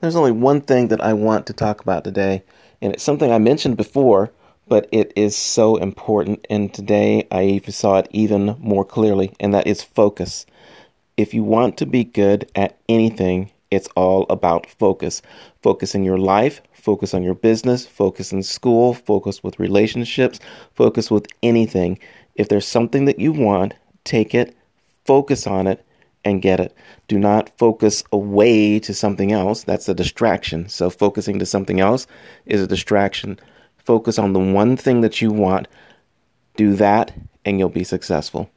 There's only one thing that I want to talk about today, and it's something I mentioned before, but it is so important. And today I even saw it even more clearly, and that is focus. If you want to be good at anything, it's all about focus. Focus in your life, focus on your business, focus in school, focus with relationships, focus with anything. If there's something that you want, take it, focus on it, and get it. Do not focus away to something else. That's a distraction. So, focusing to something else is a distraction. Focus on the one thing that you want. Do that, and you'll be successful.